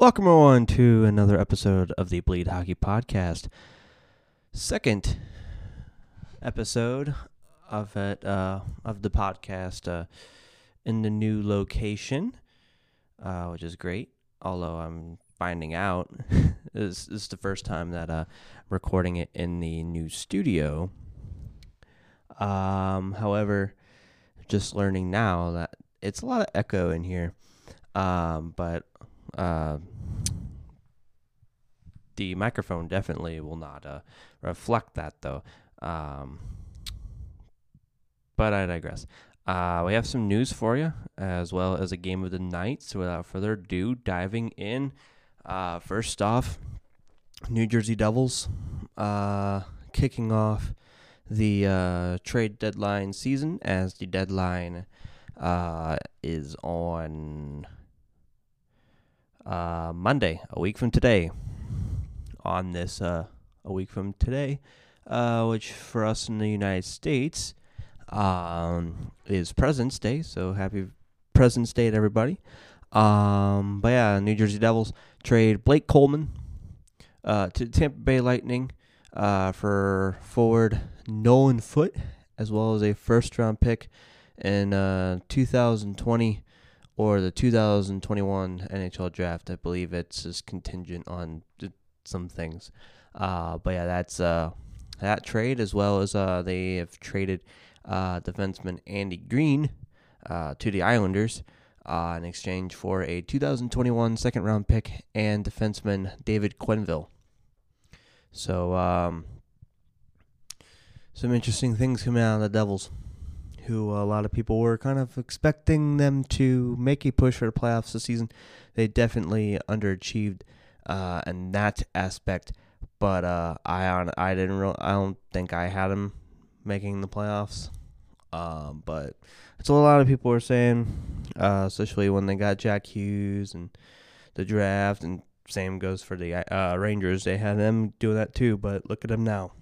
Welcome everyone to another episode of the Bleed Hockey Podcast. Second episode of it uh, of the podcast uh, in the new location, uh, which is great. Although I'm finding out this, this is the first time that uh, recording it in the new studio. Um, however, just learning now that it's a lot of echo in here. Um, but uh, the microphone definitely will not uh, reflect that, though. Um, but I digress. Uh, we have some news for you, as well as a game of the night. So without further ado, diving in. Uh, first off, New Jersey Devils uh, kicking off the uh, trade deadline season as the deadline uh, is on uh, Monday, a week from today. On this, uh, a week from today, uh, which for us in the United States um, is President's Day. So happy President's Day to everybody. Um, but yeah, New Jersey Devils trade Blake Coleman uh, to Tampa Bay Lightning uh, for forward Nolan Foote, as well as a first round pick in uh, 2020 or the 2021 NHL draft. I believe it's just contingent on some things. Uh, but yeah, that's uh, that trade as well as uh, they have traded uh, defenseman Andy Greene uh, to the Islanders uh, in exchange for a 2021 second round pick and defenseman David Quenneville. So, um, some interesting things coming out of the Devils, who a lot of people were kind of expecting them to make a push for the playoffs this season. They definitely underachieved uh, in that aspect, but uh, I I didn't I don't think I had them making the playoffs. Um, but it's what a lot of people were saying, uh, especially when they got Jack Hughes and the draft, and same goes for the uh, Rangers. They had them doing that too, but look at them now.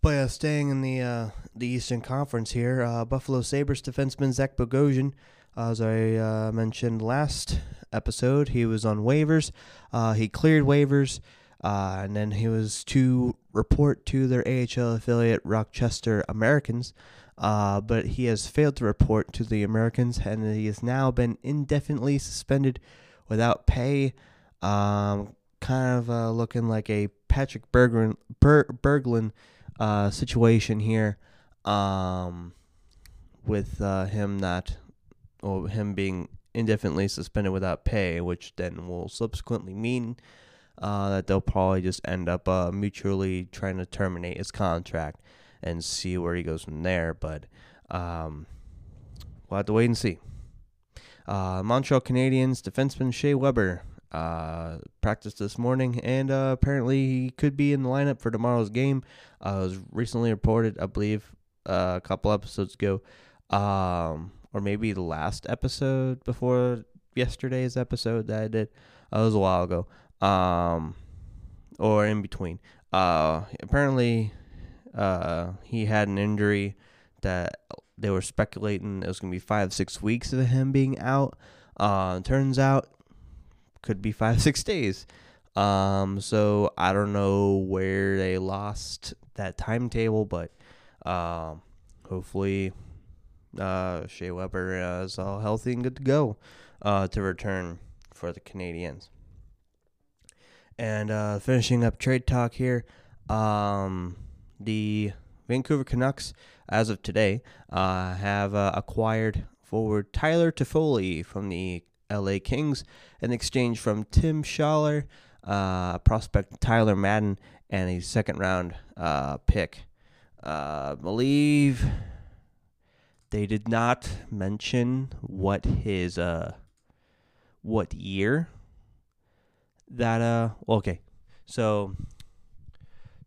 But yeah, staying in the uh, the Eastern Conference here, uh, Buffalo Sabres defenseman Zach Bogosian, as I uh, mentioned last episode, he was on waivers. Uh, he cleared waivers, uh, and then he was to report to their AHL affiliate Rochester Americans. Uh, but he has failed to report to the Americans, and he has now been indefinitely suspended without pay. Um, kind of looking like a Patrick Berglund, Ber- Berglund uh, situation here um, with uh, him not, or him being indefinitely suspended without pay, which then will subsequently mean uh, that they'll probably just end up uh, mutually trying to terminate his contract and see where he goes from there. But um, we'll have to wait and see. Uh, Montreal Canadiens defenseman Shea Weber uh, practiced this morning, and uh, apparently he could be in the lineup for tomorrow's game. Uh, was recently reported, I believe, uh, a couple episodes ago, um, or maybe the last episode before yesterday's episode that I did. Uh, it was a while ago, um, or in between. Uh, apparently, uh, he had an injury that they were speculating it was going to be five, six weeks of him being out. Uh, turns out could be five, six days. Um, so I don't know where they lost that timetable, but um, hopefully uh, Shea Weber is all healthy and good to go uh, to return for the Canadians. And uh, finishing up trade talk here, um, the Vancouver Canucks, as of today, uh, have uh, acquired forward Tyler Toffoli from the LA Kings in exchange from Tim Schaller, uh, prospect Tyler Madden, and a second round uh, pick. Uh, believe they did not mention what his uh what year that uh okay. So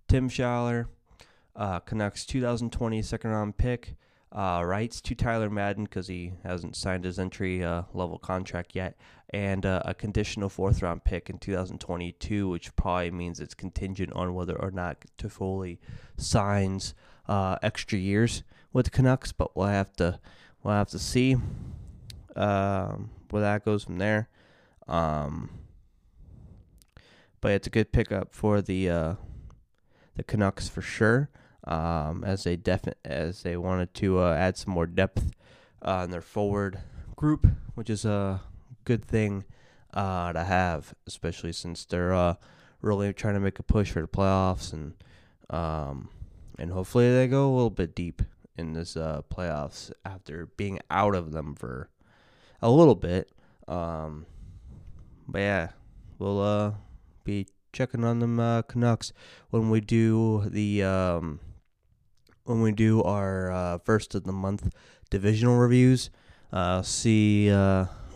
Tim Schaller uh Canucks 2020 second round pick uh, rights to Tyler Madden because he hasn't signed his entry uh, level contract yet, and uh, a conditional fourth round pick in 2022, which probably means it's contingent on whether or not Toffoli signs uh, extra years with the Canucks. But we'll have to we'll have to see. Um, where that goes from there. Um, but it's a good pickup for the uh, the Canucks for sure. Um, as they defi- as they wanted to uh, add some more depth uh, in their forward group, which is a good thing uh, to have, especially since they're uh, really trying to make a push for the playoffs and um, and hopefully they go a little bit deep in this uh, playoffs after being out of them for a little bit. Um, but yeah, we'll uh, be checking on them uh, Canucks when we do the um, when we do our uh, first of the month divisional reviews. Uh, see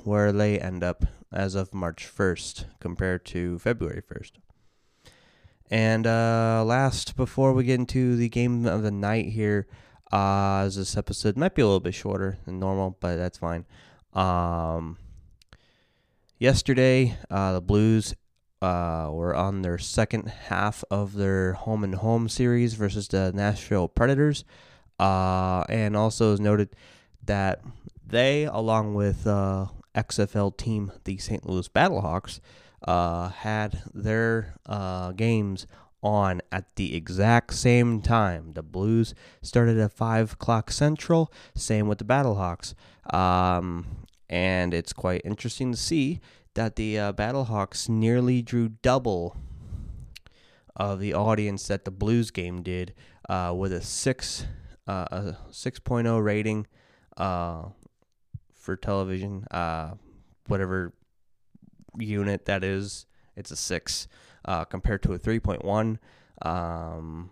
where they end up as of March 1st compared to February 1st. And uh, last, before we get into the game of the night here, uh, this episode might be a little bit shorter than normal, but that's fine. Um, yesterday, uh, the Blues uh, were on their second half of their home and home series versus the Nashville Predators. Uh, and also is noted that they, along with uh, XFL team, the St. Louis Battlehawks, uh, had their uh, games on at the exact same time. The Blues started at 5 o'clock Central, same with the Battlehawks. Um, and it's quite interesting to see that the uh, Battlehawks nearly drew double of the audience that the Blues game did uh, with a 6 uh, a 6.0 rating uh, for television, uh, whatever unit that is. It's a 6 uh, compared to a 3.1. Um,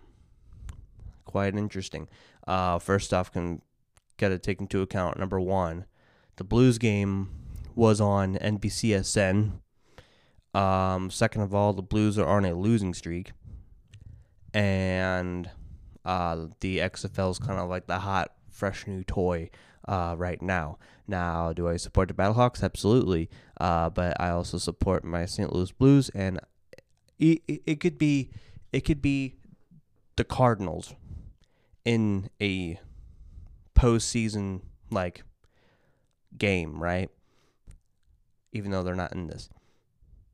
quite interesting. Uh, first off, can got to take into account number one, the Blues game was on NBCSN. Um, second of all, the Blues are on a losing streak, and uh, the XFL is kind of like the hot, fresh new toy uh, right now. Now, do I support the Battlehawks? Absolutely, uh, but I also support my St. Louis Blues, and it, it, could be it could be the Cardinals in a postseason like game, right? Even though they're not in this,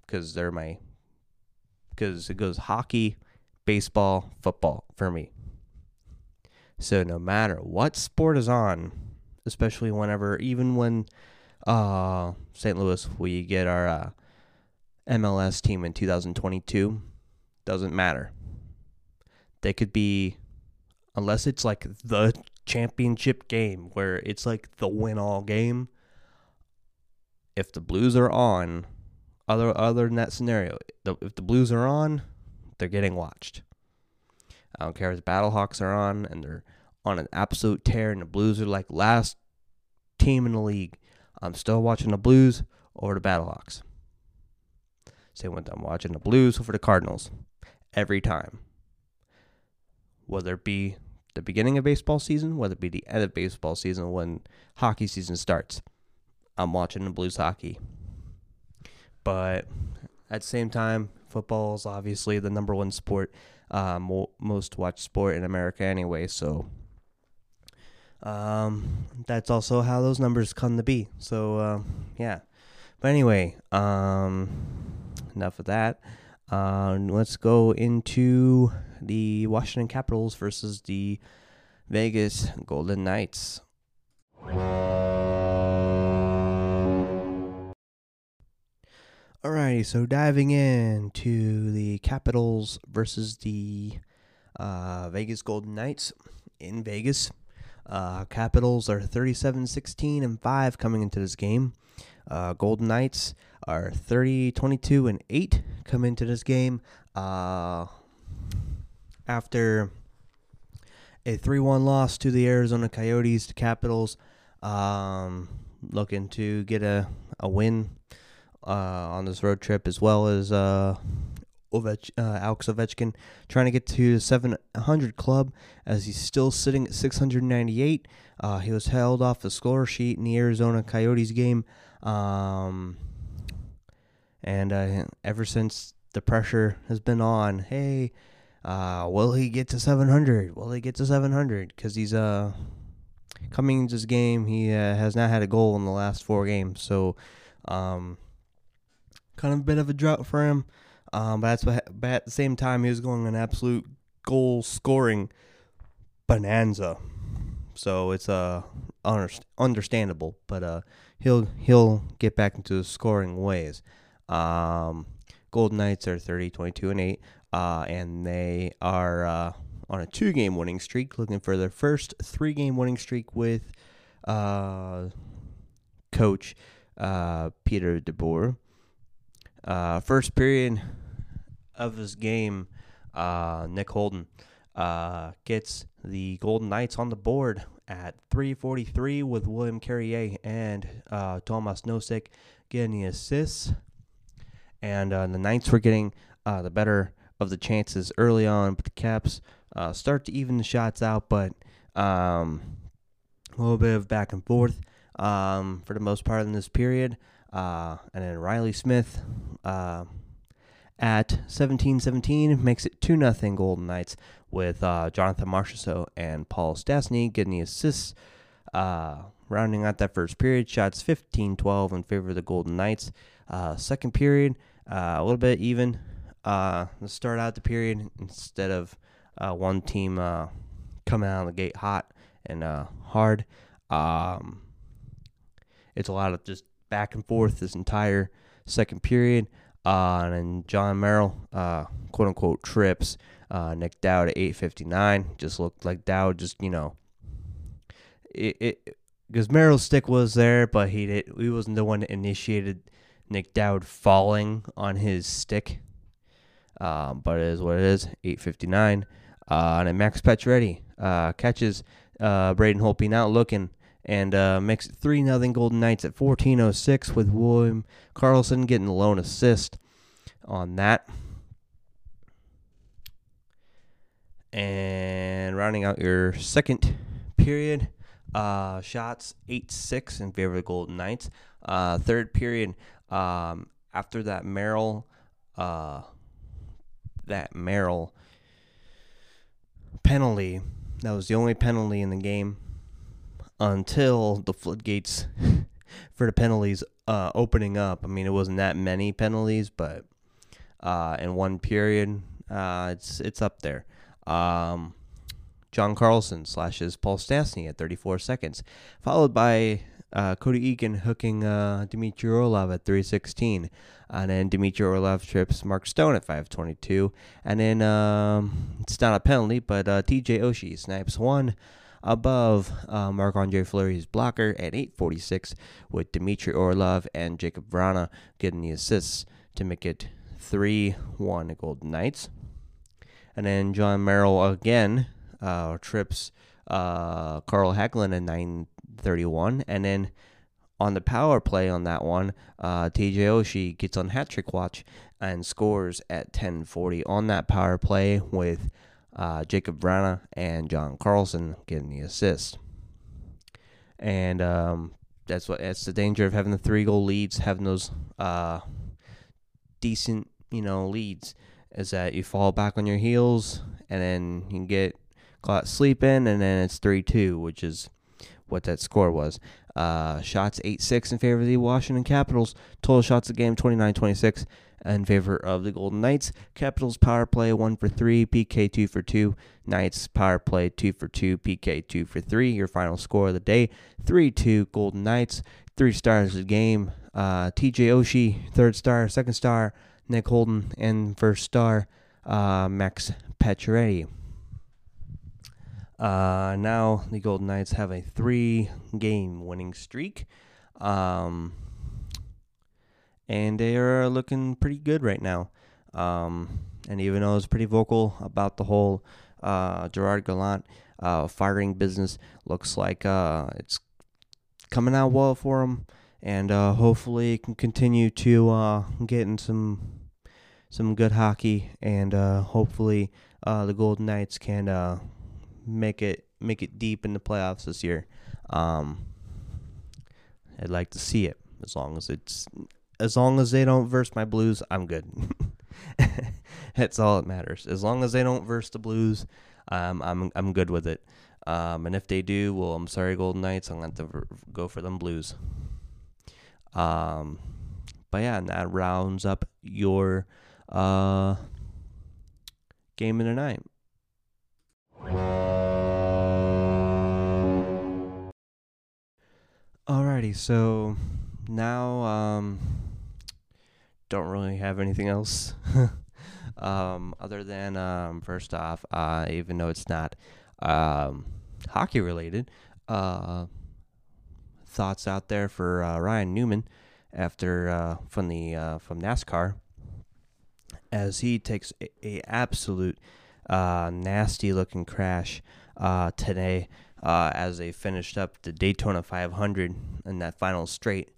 because they're my because it goes hockey, baseball, football for me. So no matter what sport is on, especially whenever, even when uh, St. Louis, we get our uh, MLS team in 2022, doesn't matter. They could be, unless it's like the championship game where it's like the win all game. If the Blues are on, other other than that scenario, the, if the Blues are on, they're getting watched. I don't care if the Battlehawks are on and they're on an absolute tear and the Blues are like last team in the league. I'm still watching the Blues over the Battlehawks. Same with I'm watching the Blues over the Cardinals every time. Whether it be the beginning of baseball season, whether it be the end of baseball season when hockey season starts, I'm watching the Blues hockey. But at the same time, football is obviously the number one sport, uh, mo- most watched sport in America anyway. So um, that's also how those numbers come to be. So uh, yeah. But anyway, um, enough of that. Uh, let's go into the Washington Capitals versus the Vegas Golden Knights. Alrighty, so diving into the Capitals versus the uh, Vegas Golden Knights in Vegas. Uh, Capitals are 37 16 and 5 coming into this game. Uh, Golden Knights are 30 22 and 8 come into this game. Uh, after a 3 1 loss to the Arizona Coyotes, the Capitals um, looking to get a, a win uh, on this road trip as well as uh, Ovech, uh, Alex Ovechkin trying to get to the 700 club as he's still sitting at 698. Uh, he was held off the score sheet in the Arizona Coyotes game. Um, and uh, ever since the pressure has been on, hey, uh, will he get to 700? Will he get to 700? Because he's uh coming into this game, he uh, has not had a goal in the last four games. So, um, kind of a bit of a drought for him. Um, but what, but at the same time, he was going an absolute goal scoring bonanza. So it's uh understandable, but uh he'll he'll get back into the scoring ways. Um, Golden Knights are 30, 22, and 8, uh, and they are uh, on a two game winning streak, looking for their first three game winning streak with uh, coach uh, Peter DeBoer. Uh, first period of this game, uh, Nick Holden uh, gets the Golden Knights on the board at 3:43 with William Carrier and uh, Tomas Nosek getting the assists, and uh, the Knights were getting uh, the better of the chances early on, but the Caps uh, start to even the shots out, but um, a little bit of back and forth um, for the most part in this period. Uh, and then Riley Smith uh, at 17-17 makes it 2 nothing Golden Knights with uh, Jonathan Marchessault and Paul Stastny getting the assists. Rounding out that first period, shots 15-12 in favor of the Golden Knights. Second period, a little bit even. Uh, to start out the period instead of uh, one team uh, coming out of the gate hot and uh, hard. Um, it's a lot of just back and forth this entire second period. Uh, and Jon Merrill, uh, quote unquote, trips uh, Nick Dowd at 8:59. Just looked like Dowd just you know, it it because Merrill's stick was there, but he did he wasn't the one that initiated Nick Dowd falling on his stick. Um, but it is what it is. 8:59. Uh, and Max Pacioretty uh, catches uh, Braden Holtby out looking and uh, makes it 3 0 Golden Knights at 14.06 with William Karlsson getting the lone assist on that. And rounding out your second period, uh, shots 8 6 in favor of the Golden Knights. Uh, third period, um, after that Merrill, uh, that Merrill penalty. That was the only penalty in the game until the floodgates for the penalties uh, opening up. I mean, it wasn't that many penalties, but uh, in one period, uh, it's it's up there. Um, John Carlson slashes Paul Stastny at 34 seconds, followed by uh, Cody Eakin hooking uh, Dmitry Orlov at 316. And then Dmitry Orlov trips Mark Stone at 522. And then um, it's not a penalty, but uh, TJ Oshie snipes one above uh, Marc Andre Fleury's blocker at 846 with Dmitry Orlov and Jakub Vrana getting the assists to make it 3 1 Golden Knights. And then Jon Merrill again uh, trips uh, Carl Hagelin at 931. And then on the power play on that one, uh, TJ Oshie gets on hat trick watch and scores at 10:40 on that power play with uh, Jakub Vrana and John Carlson getting the assist. And um, that's what that's the danger of having the three goal leads, having those uh, decent you know leads, is that you fall back on your heels and then you can get caught sleeping, and then it's three two, which is what that score was. Uh, shots 8 6 in favor of the Washington Capitals. Total shots of the game 29 26 in favor of the Golden Knights. Capitals power play 1 for 3, PK 2 for 2. Knights power play 2 for 2, PK 2 for 3. Your final score of the day 3 2 Golden Knights. Three stars of the game. Uh, TJ Oshie, third star. Second star, Nick Holden. And first star, uh, Max Pacioretty. Uh, now the Golden Knights have a three-game winning streak, um, and they are looking pretty good right now. Um, and even though I was pretty vocal about the whole uh, Gerard Gallant uh, firing business, looks like uh, it's coming out well for him, and uh, hopefully it can continue to uh, get in some some good hockey, and uh, hopefully uh, the Golden Knights can uh, make it make it deep in the playoffs this year. Um, I'd like to see it as long as it's as long as they don't verse my Blues, I'm good. That's all that matters. As long as they don't verse the Blues, um, I'm I'm good with it. Um, and if they do, well, I'm sorry, Golden Knights. I'm to have to go for them Blues. Um, but yeah, and that rounds up your uh, game of the night. Alrighty, so now um, don't really have anything else. Um, other than um, first off, uh, even though it's not um, hockey related, uh, thoughts out there for uh, Ryan Newman after uh, from the uh, from NASCAR as he takes a, a absolute uh, nasty looking crash today uh, as they finished up the Daytona 500 in that final straight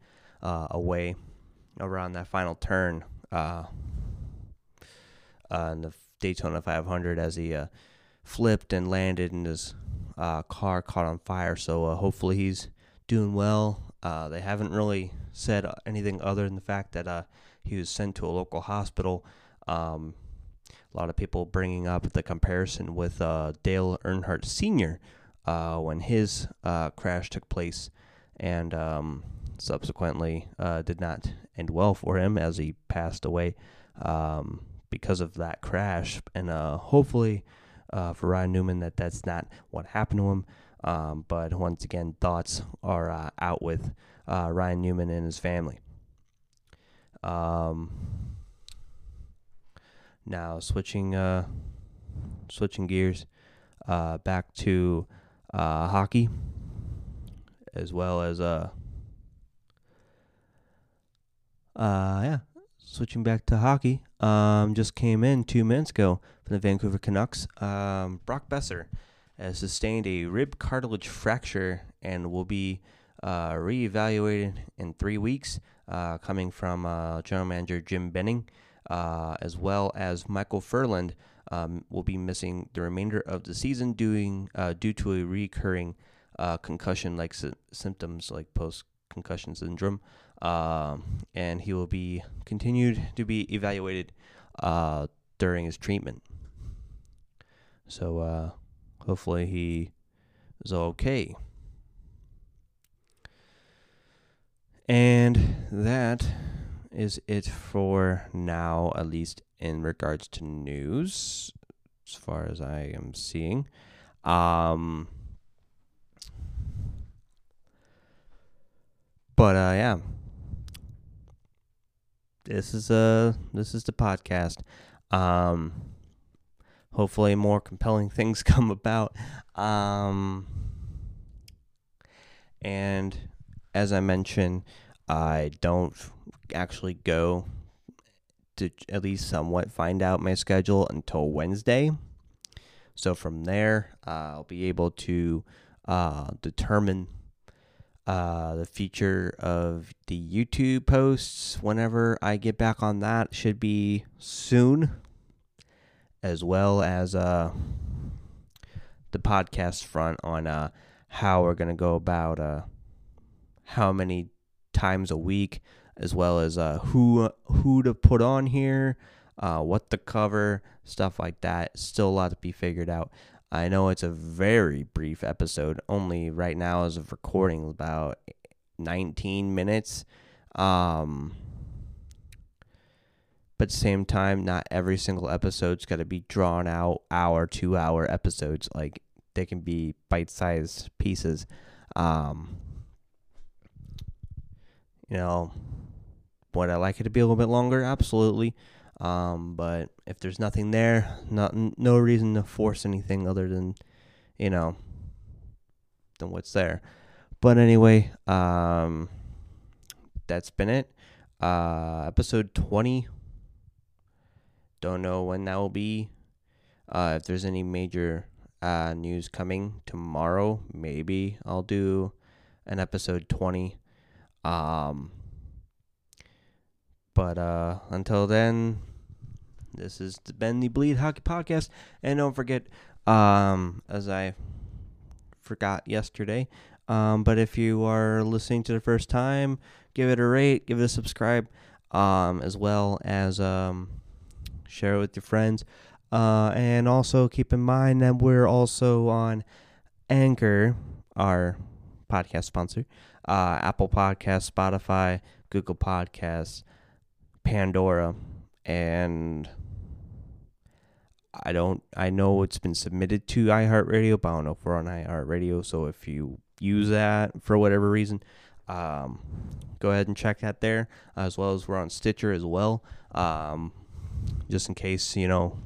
uh, away around that final turn uh, uh in the Daytona 500 as he uh, flipped and landed and his uh, car caught on fire. So hopefully he's doing well. they haven't really said anything other than the fact that he was sent to a local hospital. Um, a lot of people bringing up the comparison with Dale Earnhardt Sr., uh, when his uh, crash took place, and um, subsequently uh, did not end well for him as he passed away um, because of that crash. And uh, hopefully uh, for Ryan Newman that that's not what happened to him. Um, but once again, thoughts are uh, out with Ryan Newman and his family. Um, now switching switching gears back to uh, hockey, as well as uh, uh, yeah, switching back to hockey. Um, just came in two minutes ago from the Vancouver Canucks. Um, Brock Boeser has sustained a rib cartilage fracture and will be uh, reevaluated in three weeks. Uh, coming from uh, General Manager Jim Benning, uh, as well as Michael Ferland, um, will be missing the remainder of the season doing, uh, due to a recurring uh, concussion like sy- symptoms like post concussion syndrome. Um, and he will be continued to be evaluated uh, during his treatment. So hopefully he is okay. And that is it for now, at least in regards to news, as far as I am seeing. Um, but uh, yeah, this is uh this is the podcast. Um, hopefully, more compelling things come about. Um, and as I mentioned, I don't actually go to at least somewhat find out my schedule until Wednesday. So from there, uh, I'll be able to uh, determine uh, the feature of the YouTube posts whenever I get back on that. Should be soon, as well as uh, the podcast front on uh, how we're going to go about uh, how many times a week as well as uh, who who to put on here, uh, what to cover, stuff like that. Still a lot to be figured out. I know it's a very brief episode, only right now as of recording about 19 minutes. Um, but same time, not every single episode's got to be drawn out hour, two hour episodes. Like they can be bite sized pieces. Um, you know, would I like it to be a little bit longer? Absolutely. Um, but if there's nothing there, not no reason to force anything other than, you know, than what's there. But anyway, um, that's been it. Uh, episode 20. Don't know when that will be. Uh, if there's any major uh, news coming tomorrow, maybe I'll do an episode 20. Um, but uh, until then, this is the Ben the Bleed Hockey Podcast. And don't forget, um, as I forgot yesterday, um, but if you are listening to the first time, give it a rate, give it a subscribe, um, as well as um, share it with your friends. Uh, and also keep in mind that we're also on Anchor, our podcast sponsor, uh, Apple Podcasts, Spotify, Google Podcasts, Pandora, and I don't. I know it's been submitted to iHeartRadio, but I don't know if we're on iHeartRadio. So if you use that for whatever reason, um, go ahead and check that there, as well as we're on Stitcher as well. Um, just in case you know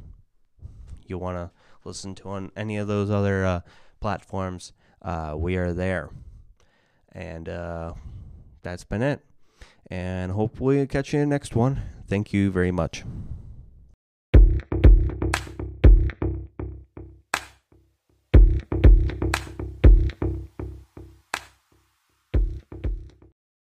you want to listen to on any of those other uh, platforms, uh, we are there. And uh, that's been it. And hopefully, catch you in the next one. Thank you very much.